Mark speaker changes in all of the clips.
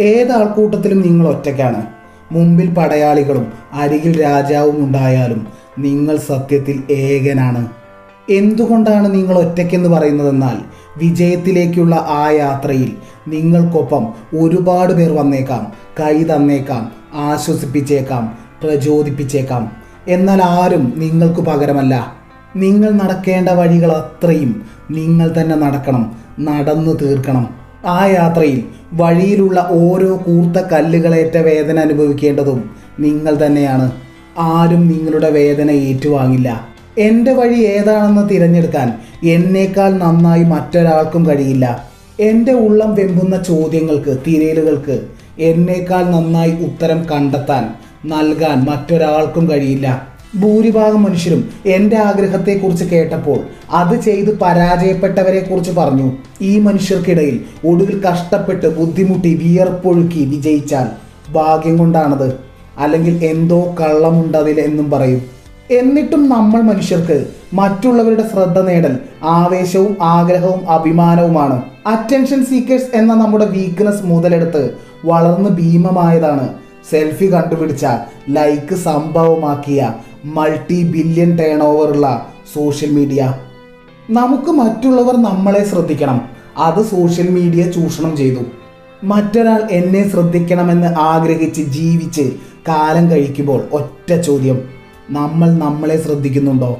Speaker 1: ഏത് ആൾക്കൂട്ടത്തിലും നിങ്ങൾ ഒറ്റയ്ക്കാണ്. മുമ്പിൽ പടയാളികളും അരികിൽ രാജാവും ഉണ്ടായാലും നിങ്ങൾ സത്യത്തിൽ ഏകനാണ്. എന്തുകൊണ്ടാണ് നിങ്ങൾ ഒറ്റയ്ക്കെന്ന് പറയുന്നതെന്നാൽ വിജയത്തിലേക്കുള്ള ആ യാത്രയിൽ നിങ്ങൾക്കൊപ്പം ഒരുപാട് പേർ വന്നേക്കാം കൈ തന്നേക്കാം ആശ്വസിപ്പിച്ചേക്കാം പ്രചോദിപ്പിച്ചേക്കാം. എന്നാൽ ആരും നിങ്ങൾക്ക് പകരമല്ല. നിങ്ങൾ നടക്കേണ്ട വഴികൾ അത്രയും നിങ്ങൾ തന്നെ നടക്കണം നടന്നു തീർക്കണം. ആ യാത്രയിൽ വഴിയിലുള്ള ഓരോ കൂർത്ത കല്ലുകളേറ്റ വേദന അനുഭവിക്കേണ്ടതും നിങ്ങൾ തന്നെയാണ്. ആരും നിങ്ങളുടെ വേദന ഏറ്റുവാങ്ങില്ല. എന്റെ വഴി ഏതാണെന്ന് തിരഞ്ഞെടുക്കാൻ എന്നേക്കാൾ നന്നായി മറ്റൊരാൾക്കും കഴിയില്ല. എന്റെ ഉള്ളം വെമ്പുന്ന ചോദ്യങ്ങൾക്ക് തിരയലുകൾക്ക് എന്നേക്കാൾ നന്നായി ഉത്തരം കണ്ടെത്താൻ നൽകാൻ മറ്റൊരാൾക്കും കഴിയില്ല. ഭൂരിഭാഗം മനുഷ്യരും എന്റെ ആഗ്രഹത്തെക്കുറിച്ച് കേട്ടപ്പോൾ അത് ചെയ്ത് പരാജയപ്പെട്ടവരെക്കുറിച്ച് പറഞ്ഞു. ഈ മനുഷ്യർക്കിടയിൽ ഒടുവിൽ കഷ്ടപ്പെട്ട് ബുദ്ധിമുട്ടി വിയർപ്പൊഴുക്കി വിജയിച്ചാൽ ഭാഗ്യം കൊണ്ടാണത്. അല്ലെങ്കിൽ എന്തോ കള്ളമുണ്ടതിൽ എന്നും പറയും. എന്നിട്ടും നമ്മൾ മനുഷ്യർക്ക് മറ്റുള്ളവരുടെ ശ്രദ്ധ നേടൽ ആവേശവും ആഗ്രഹവും അഭിമാനവുമാണ്. അറ്റൻഷൻ സീക്കേഴ്സ് എന്ന നമ്മുടെ വീക്ക്നെസ് മുതലെടുത്ത് വളർന്ന് ഭീമമായതാണ്. സെൽഫി കണ്ടുപിടിച്ച ലൈക്ക് സംഭവമാക്കിയ മൾട്ടി ബില്യൺ ടേൺ ഓവറുള്ള സോഷ്യൽ മീഡിയ നമുക്ക് മറ്റുള്ളവർ നമ്മളെ ശ്രദ്ധിക്കണം. അത് സോഷ്യൽ മീഡിയ ചൂഷണം ചെയ്തു. മറ്റൊരാൾ എന്നെ ശ്രദ്ധിക്കണമെന്ന് ആഗ്രഹിച്ച് ജീവിച്ച് കാലം കഴിക്കുമ്പോൾ ഒറ്റ ചോദ്യം നമ്മൾ നമ്മളെ ശ്രദ്ധിക്കുന്നുണ്ടോ?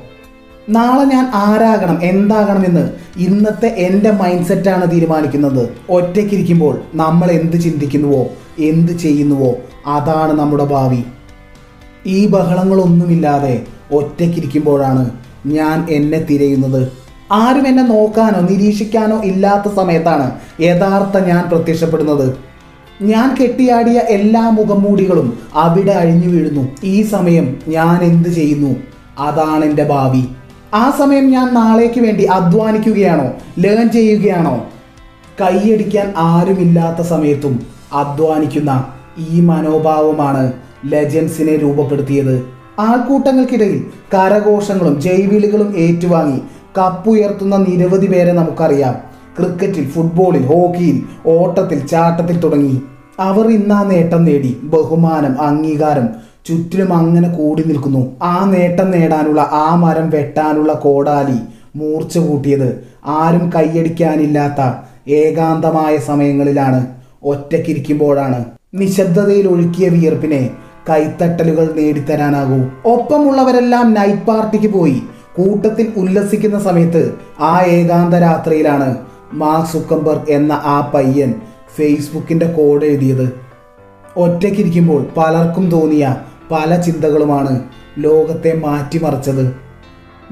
Speaker 1: നാളെ ഞാൻ ആരാകണം എന്താകണം എന്ന് ഇന്നത്തെ എന്റെ മൈൻഡ് സെറ്റാണ് തീരുമാനിക്കുന്നത്. ഒറ്റയ്ക്കിരിക്കുമ്പോൾ നമ്മൾ എന്ത് ചിന്തിക്കുന്നുവോ എന്ത് ചെയ്യുന്നുവോ അതാണ് നമ്മുടെ ഭാവി. ഈ ബഹളങ്ങളൊന്നുമില്ലാതെ ഒറ്റയ്ക്കിരിക്കുമ്പോഴാണ് ഞാൻ എന്നെ തിരയുന്നത്. ആരും എന്നെ നോക്കാനോ നിരീക്ഷിക്കാനോ ഇല്ലാത്ത സമയത്താണ് യഥാർത്ഥ ഞാൻ പ്രത്യക്ഷപ്പെടുന്നത്. ഞാൻ കെട്ടിയാടിയ എല്ലാ മുഖംമൂടികളും അവിടെ അഴിഞ്ഞു വീഴുന്നു. ഈ സമയം ഞാൻ എന്ത് ചെയ്യുന്നു? അതാണ് എന്റെ ഭാവി. ആ സമയം ഞാൻ നാളേക്ക് വേണ്ടി അധ്വാനിക്കുകയാണോ? ലേൺ ചെയ്യുകയാണോ? കൈയടിക്കാൻ ആരുമില്ലാത്ത സമയത്തും അധ്വാനിക്കുന്ന ഈ മനോഭാവമാണ് ലെജൻസിനെ രൂപപ്പെടുത്തിയത്. ആൾക്കൂട്ടങ്ങൾക്കിടയിൽ കരഘോഷങ്ങളും ജൈവിളികളും ഏറ്റുവാങ്ങി കപ്പുയർത്തുന്ന നിരവധി പേരെ നമുക്കറിയാം. ക്രിക്കറ്റിൽ ഫുട്ബോളിൽ ഹോക്കിയിൽ ഓട്ടത്തിൽ ചാട്ടത്തിൽ തുടങ്ങി. അവർ ഇന്ന് ആ നേട്ടം നേടി. ബഹുമാനം അംഗീകാരം ചുറ്റിലും അങ്ങനെ കൂടി നിൽക്കുന്നു. ആ നേട്ടം നേടാനുള്ള ആ മരം വെട്ടാനുള്ള കോടാലി മൂർച്ച കൂട്ടിയത് ആരും കൈയടിക്കാനില്ലാത്ത ഏകാന്തമായ സമയങ്ങളിലാണ്. ഒറ്റക്കിരിക്കുമ്പോഴാണ് നിശബ്ദതയിൽ ഒഴുക്കിയ വിയർപ്പിനെ കൈത്തട്ടലുകൾ നേടിത്തരാനാകൂ. ഒപ്പമുള്ളവരെല്ലാം നൈറ്റ് പാർട്ടിക്ക് പോയി കൂട്ടത്തിൽ ഉല്ലസിക്കുന്ന സമയത്ത് ആ ഏകാന്ത രാത്രിയിലാണ് മാർക്ക് സുക്കംബർഗ് എന്ന ആ പയ്യൻ ഫേസ്ബുക്കിന്റെ കോഡ് എഴുതിയത്. ഒറ്റയ്ക്കിരിക്കുമ്പോൾ പലർക്കും തോന്നിയ പല ചിന്തകളുമാണ് ലോകത്തെ മാറ്റിമറിച്ചത്.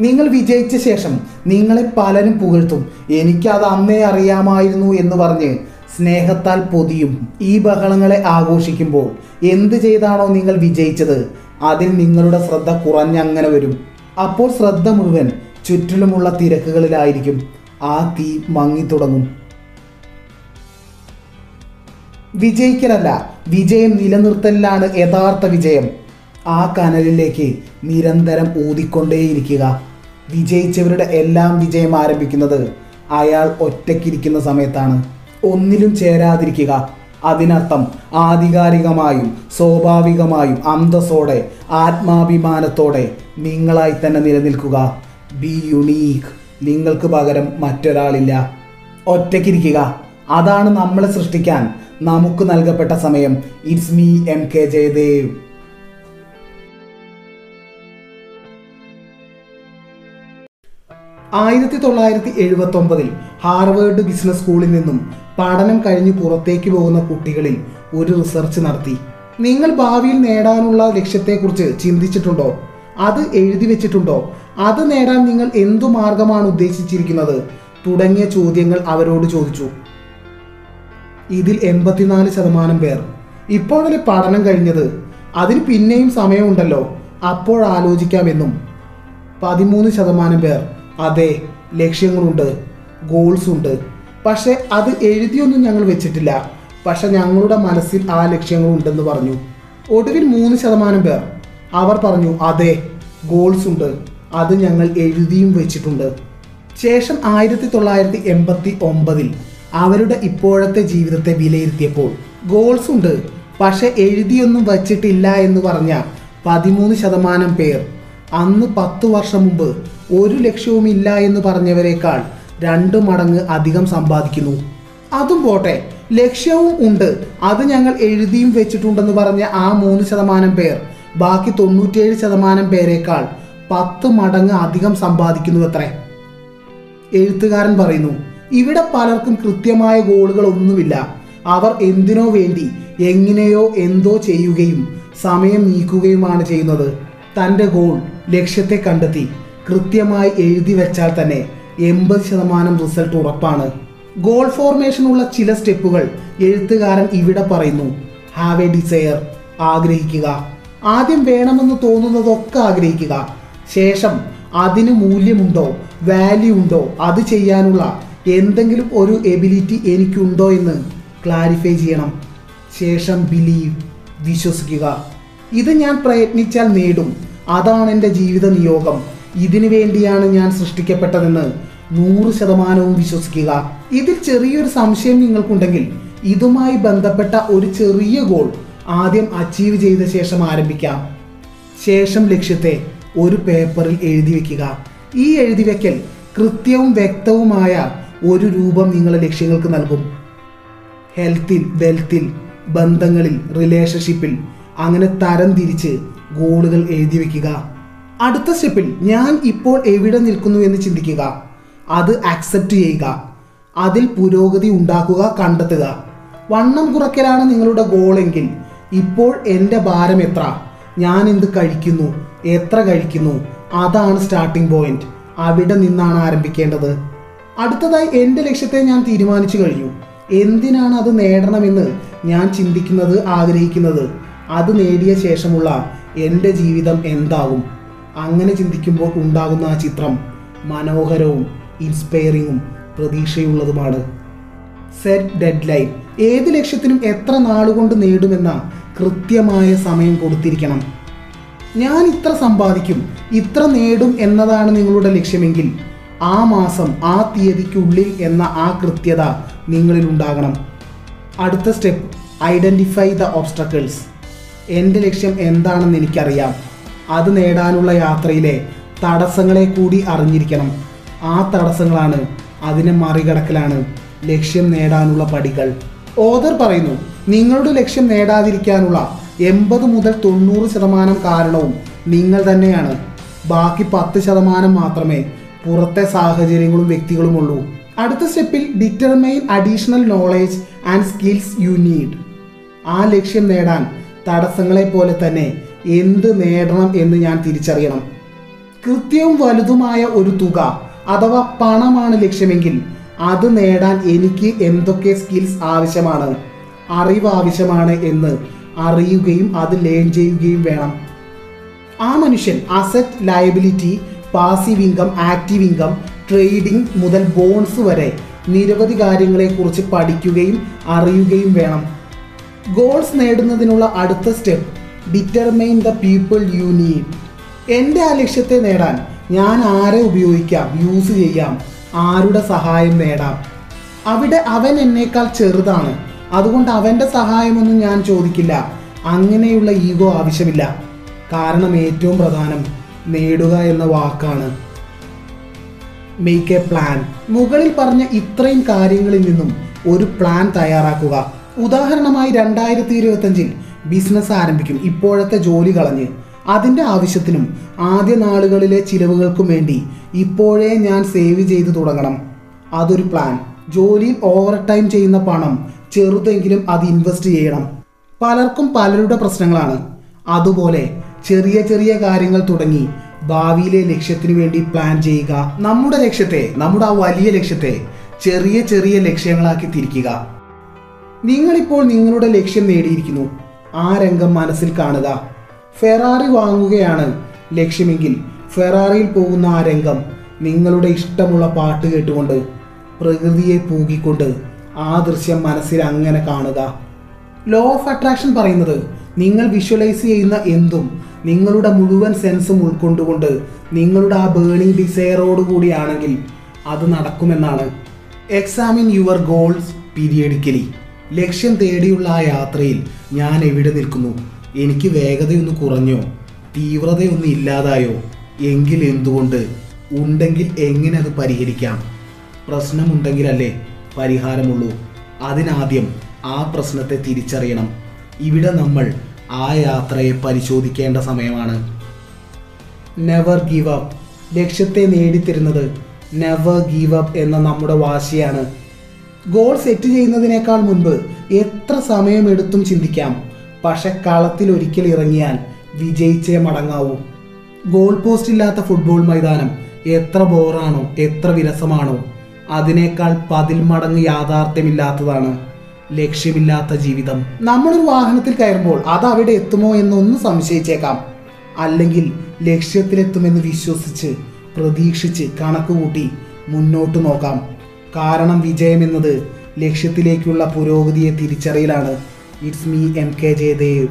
Speaker 1: നിങ്ങൾ വിജയിച്ച ശേഷം നിങ്ങളെ പലരും പുകഴ്ത്തും. എനിക്കത് അന്നേ അറിയാമായിരുന്നു എന്ന് പറഞ്ഞ് സ്നേഹത്താൽ പൊതിയും ഈ ബഹളങ്ങളെ ആഘോഷിക്കുമ്പോൾ എന്ത് ചെയ്താണോ നിങ്ങൾ വിജയിച്ചത്? അതിൽ നിങ്ങളുടെ ശ്രദ്ധ കുറഞ്ഞങ്ങനെ വരും. അപ്പോൾ ശ്രദ്ധ മുഴുവൻ ചുറ്റിലുമുള്ള തിരക്കുകളിലായിരിക്കും. ആ തീ മങ്ങിത്തുടങ്ങും വിജയിക്കലല്ല വിജയം നിലനിർത്തലിലാണ് യഥാർത്ഥ വിജയം. ആ കനലിലേക്ക് നിരന്തരം ഊതിക്കൊണ്ടേയിരിക്കുക. വിജയിച്ചവരുടെ എല്ലാം വിജയം ആരംഭിക്കുന്നത് അയാൾ ഒറ്റയ്ക്കിരിക്കുന്ന സമയത്താണ്. ഒന്നിലും ചേരാതിരിക്കുക. അതിനർത്ഥം ആധികാരികമായും സ്വാഭാവികമായും അന്തസ്സോടെ ആത്മാഭിമാനത്തോടെ നിങ്ങളായി തന്നെ നിലനിൽക്കുക. ബി യുണീക്ക് നിങ്ങൾക്ക് പകരം മറ്റൊരാളില്ല. ഒറ്റയ്ക്കിരിക്കുക. അതാണ് നമ്മളെ സൃഷ്ടിക്കാൻ നമുക്ക് നൽകപ്പെട്ട സമയം. It's me M K Jayadev ആയിരത്തി തൊള്ളായിരത്തി എഴുപത്തി ഒമ്പതിൽ ഹാർവേർഡ് ബിസിനസ് സ്കൂളിൽ നിന്നും പഠനം കഴിഞ്ഞ് പുറത്തേക്ക് പോകുന്ന കുട്ടികളിൽ ഒരു റിസർച്ച് നടത്തി. നിങ്ങൾ ഭാവിയിൽ നേടാനുള്ള ലക്ഷ്യത്തെക്കുറിച്ച് ചിന്തിച്ചിട്ടുണ്ടോ? അത് എഴുതി വെച്ചിട്ടുണ്ടോ? അത് നേടാൻ നിങ്ങൾ എന്തു മാർഗമാണ് ഉദ്ദേശിച്ചിരിക്കുന്നത്? തുടങ്ങിയ ചോദ്യങ്ങൾ അവരോട് ചോദിച്ചു. ഇതിൽ എൺപത്തിനാല് ശതമാനം പേർ ഇപ്പോഴല്ലേ പഠനം കഴിഞ്ഞത്. അതിന് പിന്നെയും സമയമുണ്ടല്ലോ. അപ്പോൾ ആലോചിക്കാമെന്നും. പതിമൂന്ന് ശതമാനം പേർ അതെ ലക്ഷ്യങ്ങളുണ്ട് ഗോൾസ് ഉണ്ട്. പക്ഷെ അത് എഴുതിയൊന്നും ഞങ്ങൾ വെച്ചിട്ടില്ല. പക്ഷെ ഞങ്ങളുടെ മനസ്സിൽ ആ ലക്ഷ്യങ്ങളുണ്ടെന്ന് പറഞ്ഞു. ഒടുവിൽ മൂന്ന് ശതമാനം പേർ അവർ പറഞ്ഞു അതെ ഗോൾസ് ഉണ്ട്. അത് ഞങ്ങൾ എഴുതിയും വെച്ചിട്ടുണ്ട്. ശേഷം ആയിരത്തി തൊള്ളായിരത്തി എൺപത്തി ഒമ്പതിൽ അവരുടെ ഇപ്പോഴത്തെ ജീവിതത്തെ വിലയിരുത്തിയപ്പോൾ ഗോൾസ് ഉണ്ട് പക്ഷെ എഴുതിയൊന്നും വച്ചിട്ടില്ല എന്ന് പറഞ്ഞ പതിമൂന്ന് ശതമാനം പേർ അന്ന് പത്ത് വർഷം മുമ്പ് ഒരു ലക്ഷ്യവും ഇല്ല എന്ന് പറഞ്ഞവരെക്കാൾ രണ്ട് മടങ്ങ് അധികം സമ്പാദിക്കുന്നു. അതും പോട്ടെ ലക്ഷ്യവും ഉണ്ട്. അത് ഞങ്ങൾ എഴുതിയും വെച്ചിട്ടുണ്ടെന്ന് പറഞ്ഞ ആ മൂന്ന് ശതമാനം പേർ ബാക്കി തൊണ്ണൂറ്റിയേഴ് ശതമാനം പേരെക്കാൾ പത്ത് മടങ്ങ് അധികം സമ്പാദിക്കുന്നു അത്രേ എഴുത്തുകാരൻ പറയുന്നു ഇവിടെ പലർക്കും കൃത്യമായ ഗോളുകൾ ഒന്നുമില്ല. അവർ എന്തിനോ വേണ്ടി എങ്ങനെയോ എന്തോ ചെയ്യുകയും സമയം നീക്കുകയുമാണ് ചെയ്യുന്നത്. തന്റെ ഗോൾ ലക്ഷ്യത്തെ കണ്ടെത്തി. കൃത്യമായി എഴുതി വെച്ചാൽ തന്നെ എൺപത് ശതമാനം റിസൾട്ട് ഉറപ്പാണ്. ഗോൾ ഫോർമേഷനുള്ള ചില സ്റ്റെപ്പുകൾ എഴുത്തുകാരൻ ഇവിടെ പറയുന്നു. ഹാവ് എ ഡിസയർ ആഗ്രഹിക്കുക. ആദ്യം വേണമെന്ന് തോന്നുന്നതൊക്കെ ആഗ്രഹിക്കുക. ശേഷം അതിന് മൂല്യമുണ്ടോ വാല്യൂ ഉണ്ടോ അത് ചെയ്യാനുള്ള എന്തെങ്കിലും ഒരു എബിലിറ്റി എനിക്കുണ്ടോ എന്ന് ക്ലാരിഫൈ ചെയ്യണം. ശേഷം ബിലീവ് വിശ്വസിക്കുക. ഇത് ഞാൻ പ്രയത്നിച്ചാൽ നേടും. അതാണ് എന്റെ ജീവിത നിയോഗം. ഇതിനു വേണ്ടിയാണ് ഞാൻ സൃഷ്ടിക്കപ്പെട്ടതെന്ന് നൂറ് ശതമാനവും വിശ്വസിക്കുക. ഇതിൽ ചെറിയൊരു സംശയം നിങ്ങൾക്കുണ്ടെങ്കിൽ ഇതുമായി ബന്ധപ്പെട്ട ഒരു ചെറിയ ഗോൾ ആദ്യം അച്ചീവ് ചെയ്ത ശേഷം ആരംഭിക്കാം. ശേഷം ലക്ഷ്യത്തെ ഒരു പേപ്പറിൽ എഴുതി വെക്കുക. ഈ എഴുതി വെക്കൽ കൃത്യവും വ്യക്തവുമായ ഒരു രൂപം നിങ്ങളെ ലക്ഷ്യങ്ങൾക്ക് നൽകും. ഹെൽത്തിൽ വെൽത്തിൽ ബന്ധങ്ങളിൽ റിലേഷൻഷിപ്പിൽ അങ്ങനെ തരം തിരിച്ച് ഗോളുകൾ എഴുതി വെക്കുക. അടുത്ത സ്റ്റെപ്പിൽ ഞാൻ ഇപ്പോൾ എവിടെ നിൽക്കുന്നു എന്ന് ചിന്തിക്കുക. അത് അക്സെപ്റ്റ് ചെയ്യുക. അതിൽ പുരോഗതി ഉണ്ടാക്കുക കണ്ടെത്തുക. വണ്ണം കുറയ്ക്കലാണ് നിങ്ങളുടെ ഗോളെങ്കിൽ ഇപ്പോൾ എന്റെ ഭാരം എത്ര? ഞാൻ എന്ത് കഴിക്കുന്നു? എത്ര കഴിക്കുന്നു? അതാണ് സ്റ്റാർട്ടിംഗ് പോയിന്റ് അവിടെ നിന്നാണ് ആരംഭിക്കേണ്ടത്. അടുത്തതായി എന്റെ ലക്ഷ്യത്തെ ഞാൻ തീരുമാനിച്ചു കഴിഞ്ഞു. എന്തിനാണ് അത് നേടണമെന്ന് ഞാൻ ചിന്തിക്കുന്നത് ആഗ്രഹിക്കുന്നത്? അത് നേടിയ ശേഷമുള്ള എന്റെ ജീവിതം എന്താകും? അങ്ങനെ ചിന്തിക്കുമ്പോൾ ഉണ്ടാകുന്ന ആ ചിത്രം മനോഹരവും ഇൻസ്പയറിങ്ങും പ്രതീക്ഷയുള്ളതുമാണ്. സെറ്റ് ഡെഡ് ലൈൻ ഏത് ലക്ഷ്യത്തിനും എത്ര നാളുകൊണ്ട് നേടുമെന്ന കൃത്യമായ സമയം കൊടുത്തിരിക്കണം. ഞാൻ ഇത്ര സമ്പാദിക്കും ഇത്ര നേടും എന്നതാണ് നിങ്ങളുടെ ലക്ഷ്യമെങ്കിൽ ആ മാസം ആ തീയതിക്കുള്ളിൽ എന്ന ആ കൃത്യത നിങ്ങളിൽ ഉണ്ടാകണം. അടുത്ത സ്റ്റെപ്പ് ഐഡന്റിഫൈ ദ ഓബ്സ്റ്റക്കിൾസ് എന്റെ ലക്ഷ്യം എന്താണെന്ന് എനിക്കറിയാം. അത് നേടാനുള്ള യാത്രയിലെ തടസ്സങ്ങളെ കൂടി അറിഞ്ഞിരിക്കണം. ആ തടസ്സങ്ങളാണ് അതിനെ മറികടക്കലാണ് ലക്ഷ്യം നേടാനുള്ള പടികൾ. ഓദർ പറയുന്നു നിങ്ങളുടെ ലക്ഷ്യം നേടാതിരിക്കാനുള്ള എൺപത് മുതൽ തൊണ്ണൂറ് ശതമാനം കാരണവും നിങ്ങൾ തന്നെയാണ്. ബാക്കി പത്ത് ശതമാനം മാത്രമേ പുറത്തെ സാഹചര്യങ്ങളും വ്യക്തികളും ഉള്ളൂ. അടുത്ത സ്റ്റെപ്പിൽ determine additional knowledge and skills you need ആ ലക്ഷ്യം നേടാൻ തടസ്സങ്ങളെ പോലെ തന്നെ എന്ത് നേടണം എന്ന് ഞാൻ തിരിച്ചറിയണം. കൃത്യവും വലുതുമായ ഒരു തുക അഥവാ പണമാണ് ലക്ഷ്യമെങ്കിൽ അത് നേടാൻ എനിക്ക് എന്തൊക്കെ സ്കിൽസ് ആവശ്യമാണ് അറിവ് ആവശ്യമാണ് എന്ന് അറിയുകയും അത് ലേൺ ചെയ്യുകയും വേണം. ആ മനുഷ്യൻ asset liability passive income active income trading മുതൽ ബോൺസ് വരെ നിരവധി കാര്യങ്ങളെക്കുറിച്ച് പഠിക്കുകയും അറിയുകയും വേണം. ഗോൾസ് നേടുന്നതിനുള്ള അടുത്ത step. Determine the people you need എന്റെ ആ ലക്ഷ്യത്തെ നേടാൻ ഞാൻ ആരെ ഉപയോഗിക്കാം? യൂസ് ചെയ്യാം. ആരുടെ സഹായം നേടാം? അവിടെ അവൻ എന്നേക്കാൾ ചെറുതാണ്. അതുകൊണ്ട് അവന്റെ സഹായമൊന്നും ഞാൻ ചോദിക്കില്ല. അങ്ങനെയുള്ള ഈഗോ ആവശ്യമില്ല. കാരണം ഏറ്റവും പ്രധാനം നേടുക എന്ന വാക്കാണ്. മേക്ക് എ പ്ലാൻ മുകളിൽ പറഞ്ഞ ഇത്രയും കാര്യങ്ങളിൽ നിന്നും ഒരു പ്ലാൻ തയ്യാറാക്കുക. ഉദാഹരണമായി രണ്ടായിരത്തി ഇരുപത്തഞ്ചിൽ ബിസിനസ് ആരംഭിക്കും ഇപ്പോഴത്തെ ജോലി കളഞ്ഞ്. അതിന്റെ ആവശ്യത്തിനും ആദ്യ നാളുകളിലെ ചിലവുകൾക്കും വേണ്ടി ഇപ്പോഴേ ഞാൻ സേവ് ചെയ്ത് തുടങ്ങണം. അതൊരു പ്ലാൻ ജോലിയിൽ ഓവർ ടൈം ചെയ്യുന്ന പണം ചെറുതെങ്കിലും അത് ഇൻവെസ്റ്റ് ചെയ്യണം. പലർക്കും പലരുടെ പ്രശ്നങ്ങളാണ്. അതുപോലെ ചെറിയ ചെറിയ കാര്യങ്ങൾ തുടങ്ങി ഭാവിയിലെ ലക്ഷ്യത്തിന് വേണ്ടി പ്ലാൻ ചെയ്യുക. നമ്മുടെ ലക്ഷ്യത്തെ നമ്മുടെ ആ വലിയ ലക്ഷ്യത്തെ ചെറിയ ചെറിയ ലക്ഷ്യങ്ങളാക്കി തിരിക്കുക. നിങ്ങളിപ്പോൾ നിങ്ങളുടെ ലക്ഷ്യം നേടിയിരിക്കുന്നു. ആ രംഗം മനസ്സിൽ കാണുക. ഫെറാറി വാങ്ങുകയാണ് ലക്ഷ്യമെങ്കിൽ ഫെറാറിയിൽ പോകുന്ന ആ രംഗം നിങ്ങളുടെ ഇഷ്ടമുള്ള പാട്ട് കേട്ടുകൊണ്ട് പ്രകൃതിയെ പൂകിക്കൊണ്ട് ആ ദൃശ്യം മനസ്സിൽ അങ്ങനെ കാണുക. ലോ ഓഫ് അട്രാക്ഷൻ പറയുന്നത് നിങ്ങൾ വിഷ്വലൈസ് ചെയ്യുന്ന എന്തും നിങ്ങളുടെ മുഴുവൻ സെൻസും ഉൾക്കൊണ്ടുകൊണ്ട് നിങ്ങളുടെ ആ ബേണിംഗ് ഡിസയറോട് കൂടിയാണെങ്കിൽ അത് നടക്കുമെന്നാണ്. എക്സാമിൻ യുവർ ഗോൾസ് പീരിയഡിക്കലി ലക്ഷ്യം തേടിയുള്ള ആ യാത്രയിൽ ഞാൻ എവിടെ നിൽക്കുന്നു? എനിക്ക് വേഗതയൊന്ന് കുറഞ്ഞോ? തീവ്രതയൊന്നും ഇല്ലാതായോ? എങ്കിൽ എന്തുകൊണ്ട്? ഉണ്ടെങ്കിൽ എങ്ങനെ അത് പരിഹരിക്കാം? പ്രശ്നമുണ്ടെങ്കിലല്ലേ പരിഹാരമുള്ളൂ. അതിനാദ്യം ആ പ്രശ്നത്തെ തിരിച്ചറിയണം. ഇവിടെ നമ്മൾ ആ യാത്രയെ പരിശോധിക്കേണ്ട സമയമാണ്. നെവർ ഗീവ് അപ്പ് ലക്ഷ്യത്തെ നേടിത്തരുന്നത് നെവർ ഗീവ് അപ്പ് എന്ന നമ്മുടെ വാശിയാണ്. ഗോൾ സെറ്റ് ചെയ്യുന്നതിനേക്കാൾ മുൻപ് എത്ര സമയമെടുത്തും ചിന്തിക്കാം. പക്ഷെ കളത്തിൽ ഒരിക്കൽ ഇറങ്ങിയാൽ വിജയിച്ചേ മടങ്ങാവൂ. ഗോൾ പോസ്റ്റ് ഇല്ലാത്ത ഫുട്ബോൾ മൈതാനം എത്ര ബോറാണോ എത്ര വിരസമാണോ അതിനേക്കാൾ പതിൽ മടങ്ങ് യാഥാർത്ഥ്യമില്ലാത്തതാണ് ലക്ഷ്യമില്ലാത്ത ജീവിതം. നമ്മളൊരു വാഹനത്തിൽ കയറുമ്പോൾ അത് അവിടെ എത്തുമോ എന്നൊന്ന് സംശയിച്ചേക്കാം. അല്ലെങ്കിൽ ലക്ഷ്യത്തിലെത്തുമെന്ന് വിശ്വസിച്ച് പ്രതീക്ഷിച്ച് കണക്കുകൂട്ടി മുന്നോട്ട് നോക്കാം. കാരണം വിജയം എന്നത് ലക്ഷ്യത്തിലേക്കുള്ള പുരോഗതിയെ തിരിച്ചറിയലാണ്. It's me M K Jayadev